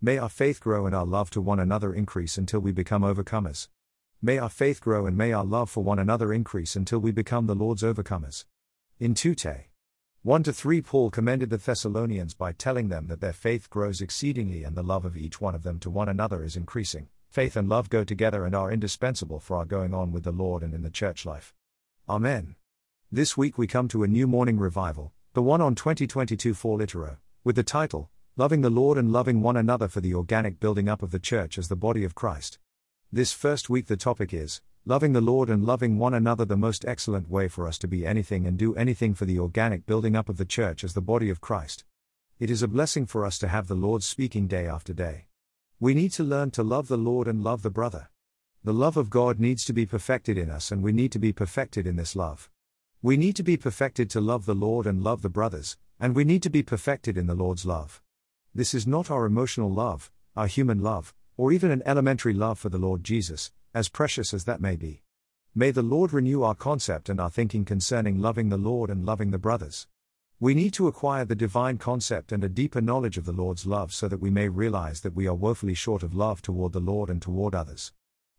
May our faith grow and our love to one another increase until we become overcomers. May our faith grow and may our love for one another increase until we become the Lord's overcomers. In 2 Te 1 to 3 Paul commended the Thessalonians by telling them that their faith grows exceedingly and the love of each one of them to one another is increasing. Faith and love go together and are indispensable for our going on with the Lord and in the church life. Amen. This week we come to a new morning revival, the one on 2022 Fall Itero, with the title, Loving the Lord and Loving One Another for the Organic Building Up of the Church as the Body of Christ. This first week the topic is, Loving the Lord and loving one another the most excellent way for us to be anything and do anything for the organic building up of the church as the body of Christ. It is a blessing for us to have the Lord speaking day after day. We need to learn to love the Lord and love the brother. The love of God needs to be perfected in us, and we need to be perfected in this love. We need to be perfected to love the Lord and love the brothers, and we need to be perfected in the Lord's love. This is not our emotional love, our human love, or even an elementary love for the Lord Jesus, as precious as that may be. May the Lord renew our concept and our thinking concerning loving the Lord and loving the brothers. We need to acquire the divine concept and a deeper knowledge of the Lord's love so that we may realize that we are woefully short of love toward the Lord and toward others.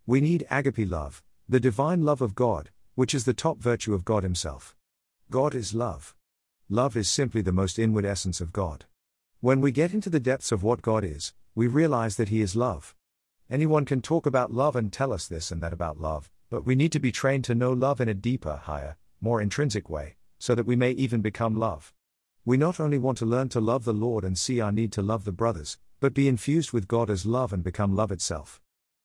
We need agape love, the divine love of God, which is the top virtue of God Himself. God is love. Love is simply the most inward essence of God. When we get into the depths of what God is, we realize that He is love. Anyone can talk about love and tell us this and that about love, but we need to be trained to know love in a deeper, higher, more intrinsic way, so that we may even become love. We not only want to learn to love the Lord and see our need to love the brothers, but be infused with God as love and become love itself.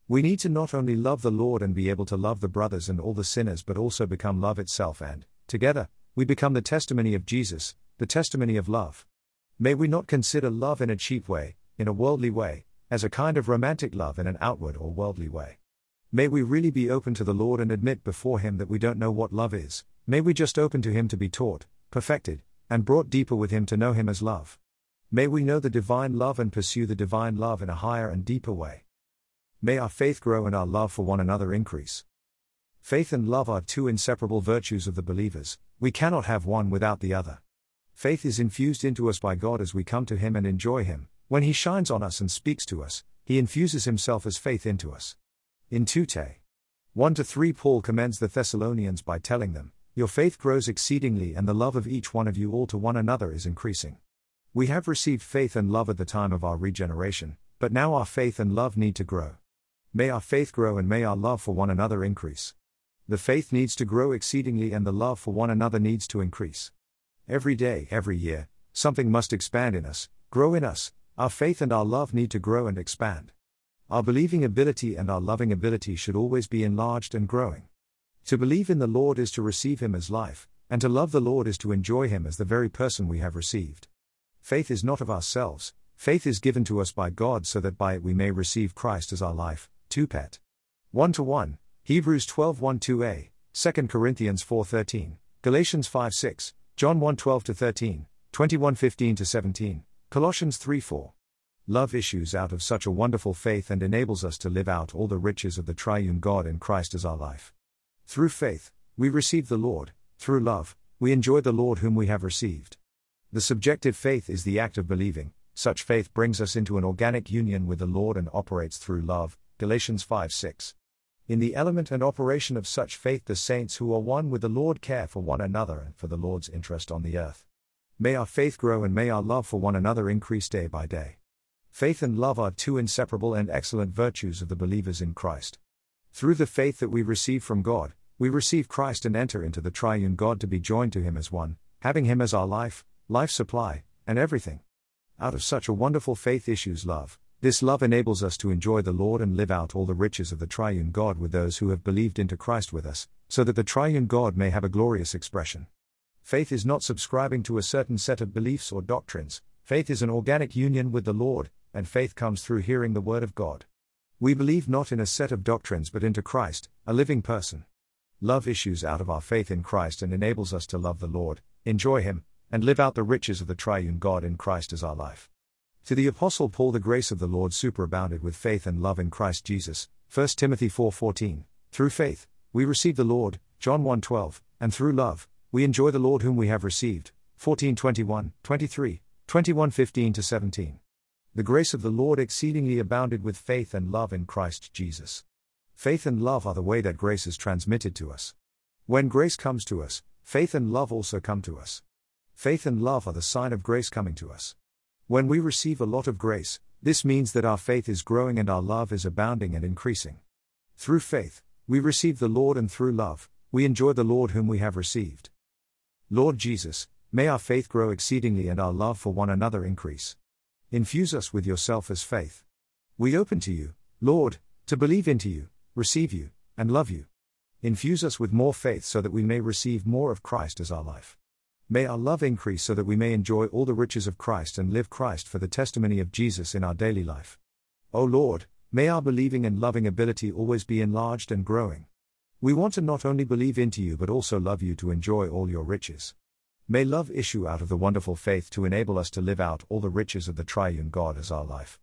We need to not only love the Lord and be able to love the brothers and all the sinners, but also become love itself, and, together, we become the testimony of Jesus, the testimony of love. May we not consider love in a cheap way, in a worldly way, as a kind of romantic love in an outward or worldly way. May we really be open to the Lord and admit before Him that we don't know what love is, may we just open to Him to be taught, perfected, and brought deeper with Him to know Him as love. May we know the divine love and pursue the divine love in a higher and deeper way. May our faith grow and our love for one another increase. Faith and love are two inseparable virtues of the believers, we cannot have one without the other. Faith is infused into us by God as we come to Him and enjoy Him, when he shines on us and speaks to us, he infuses himself as faith into us. In 2 Te 1 to 3 Paul commends the Thessalonians by telling them, Your faith grows exceedingly and the love of each one of you all to one another is increasing. We have received faith and love at the time of our regeneration, but now our faith and love need to grow. May our faith grow and may our love for one another increase. The faith needs to grow exceedingly and the love for one another needs to increase. Every day, every year, something must expand in us, grow in us, our faith and our love need to grow and expand. Our believing ability and our loving ability should always be enlarged and growing. To believe in the Lord is to receive Him as life, and to love the Lord is to enjoy Him as the very person we have received. Faith is not of ourselves, faith is given to us by God so that by it we may receive Christ as our life. 2 Pet. 1 to 1, Hebrews 12 1 2a, 2 Corinthians 4 13, Galatians 5 6, John 1 12 13, 21 15 17, Colossians 3 4. Love issues out of such a wonderful faith and enables us to live out all the riches of the triune God in Christ as our life. Through faith, we receive the Lord, through love, we enjoy the Lord whom we have received. The subjective faith is the act of believing, such faith brings us into an organic union with the Lord and operates through love. Galatians 5 6. In the element and operation of such faith, the saints who are one with the Lord care for one another and for the Lord's interest on the earth. May our faith grow and may our love for one another increase day by day. Faith and love are two inseparable and excellent virtues of the believers in Christ. Through the faith that we receive from God, we receive Christ and enter into the triune God to be joined to Him as one, having Him as our life, life supply, and everything. Out of such a wonderful faith issues love. This love enables us to enjoy the Lord and live out all the riches of the triune God with those who have believed into Christ with us, so that the triune God may have a glorious expression. Faith is not subscribing to a certain set of beliefs or doctrines, faith is an organic union with the Lord, and faith comes through hearing the Word of God. We believe not in a set of doctrines but into Christ, a living person. Love issues out of our faith in Christ and enables us to love the Lord, enjoy Him, and live out the riches of the triune God in Christ as our life. To the Apostle Paul, the grace of the Lord superabounded with faith and love in Christ Jesus. 1 Timothy 4:14. Through faith, we receive the Lord, John 1:12, and through love, we enjoy the Lord whom we have received. 14 21, 23, 21 15 17. The grace of the Lord exceedingly abounded with faith and love in Christ Jesus. Faith and love are the way that grace is transmitted to us. When grace comes to us, faith and love also come to us. Faith and love are the sign of grace coming to us. When we receive a lot of grace, this means that our faith is growing and our love is abounding and increasing. Through faith, we receive the Lord, and through love, we enjoy the Lord whom we have received. Lord Jesus, may our faith grow exceedingly and our love for one another increase. Infuse us with yourself as faith. We open to you, Lord, to believe into you, receive you, and love you. Infuse us with more faith so that we may receive more of Christ as our life. May our love increase so that we may enjoy all the riches of Christ and live Christ for the testimony of Jesus in our daily life. O Lord, may our believing and loving ability always be enlarged and growing. We want to not only believe into you but also love you to enjoy all your riches. May love issue out of the wonderful faith to enable us to live out all the riches of the triune God as our life.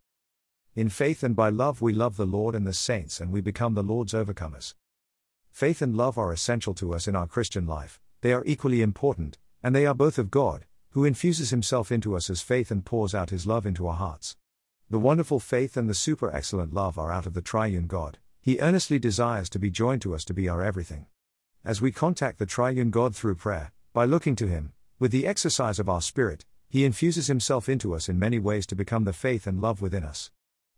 In faith and by love we love the Lord and the saints and we become the Lord's overcomers. Faith and love are essential to us in our Christian life, they are equally important, and they are both of God, who infuses himself into us as faith and pours out his love into our hearts. The wonderful faith and the super excellent love are out of the triune God, he earnestly desires to be joined to us to be our everything. As we contact the triune God through prayer, by looking to Him, with the exercise of our spirit, He infuses Himself into us in many ways to become the faith and love within us.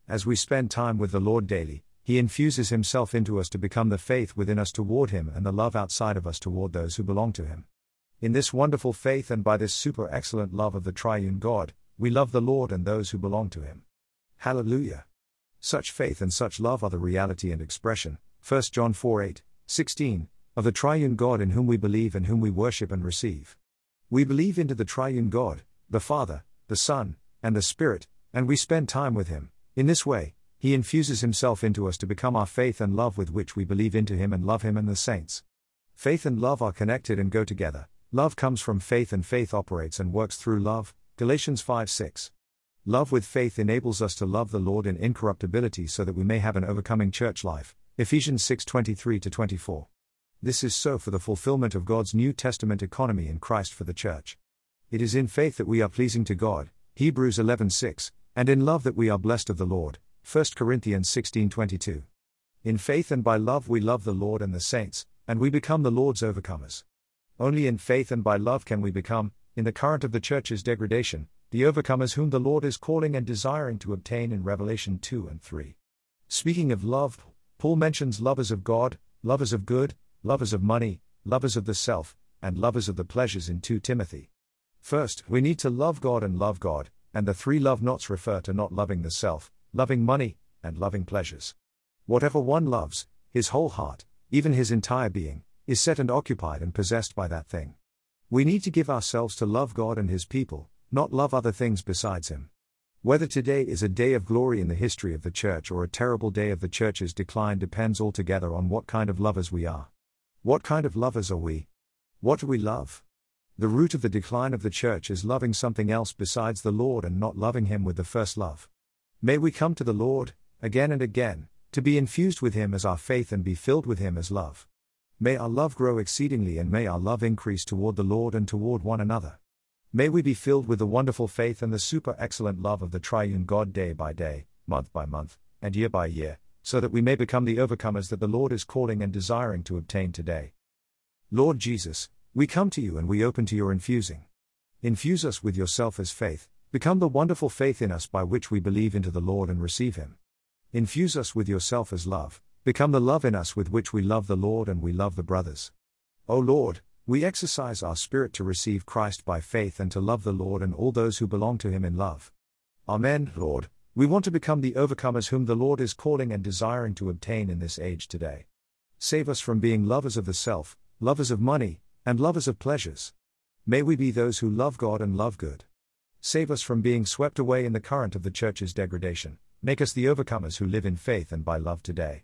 As we spend time with the Lord daily, He infuses Himself into us to become the faith within us toward Him and the love outside of us toward those who belong to Him. In this wonderful faith and by this super excellent love of the triune God, we love the Lord and those who belong to Him. Hallelujah! Such faith and such love are the reality and expression, 1 John 4 8, 16, of the triune God in whom we believe and whom we worship and receive. We believe into the triune God, the Father, the Son, and the Spirit, and we spend time with Him. In this way, He infuses Himself into us to become our faith and love with which we believe into Him and love Him and the saints. Faith and love are connected and go together. Love comes from faith and faith operates and works through love. Galatians 5 6. Love with faith enables us to love the Lord in incorruptibility so that we may have an overcoming church life. Ephesians 6 23 24. This is so for the fulfillment of God's New Testament economy in Christ for the Church. It is in faith that we are pleasing to God, Hebrews 11:6, and in love that we are blessed of the Lord, 1 Corinthians 16:22. In faith and by love we love the Lord and the saints, and we become the Lord's overcomers. Only in faith and by love can we become, in the current of the church's degradation, the overcomers whom the Lord is calling and desiring to obtain in Revelation 2 and 3. Speaking of love, Paul mentions lovers of God, lovers of good, lovers of money, lovers of the self, and lovers of the pleasures in 2 Timothy. First, we need to love God and love God, and the three love nots refer to not loving the self, loving money, and loving pleasures. Whatever one loves, his whole heart, even his entire being, is set and occupied and possessed by that thing. We need to give ourselves to love God and his people, not love other things besides him. Whether today is a day of glory in the history of the church or a terrible day of the church's decline depends altogether on what kind of lovers we are. What kind of lovers are we? What do we love? The root of the decline of the church is loving something else besides the Lord and not loving Him with the first love. May we come to the Lord, again and again, to be infused with Him as our faith and be filled with Him as love. May our love grow exceedingly and may our love increase toward the Lord and toward one another. May we be filled with the wonderful faith and the super excellent love of the triune God day by day, month by month, and year by year, so that we may become the overcomers that the Lord is calling and desiring to obtain today. Lord Jesus, we come to you and we open to your infusing. Infuse us with yourself as faith, become the wonderful faith in us by which we believe into the Lord and receive Him. Infuse us with yourself as love, become the love in us with which we love the Lord and we love the brothers. O Lord, we exercise our spirit to receive Christ by faith and to love the Lord and all those who belong to Him in love. Amen, Lord. We want to become the overcomers whom the Lord is calling and desiring to obtain in this age today. Save us from being lovers of the self, lovers of money, and lovers of pleasures. May we be those who love God and love good. Save us from being swept away in the current of the church's degradation. Make us the overcomers who live in faith and by love today.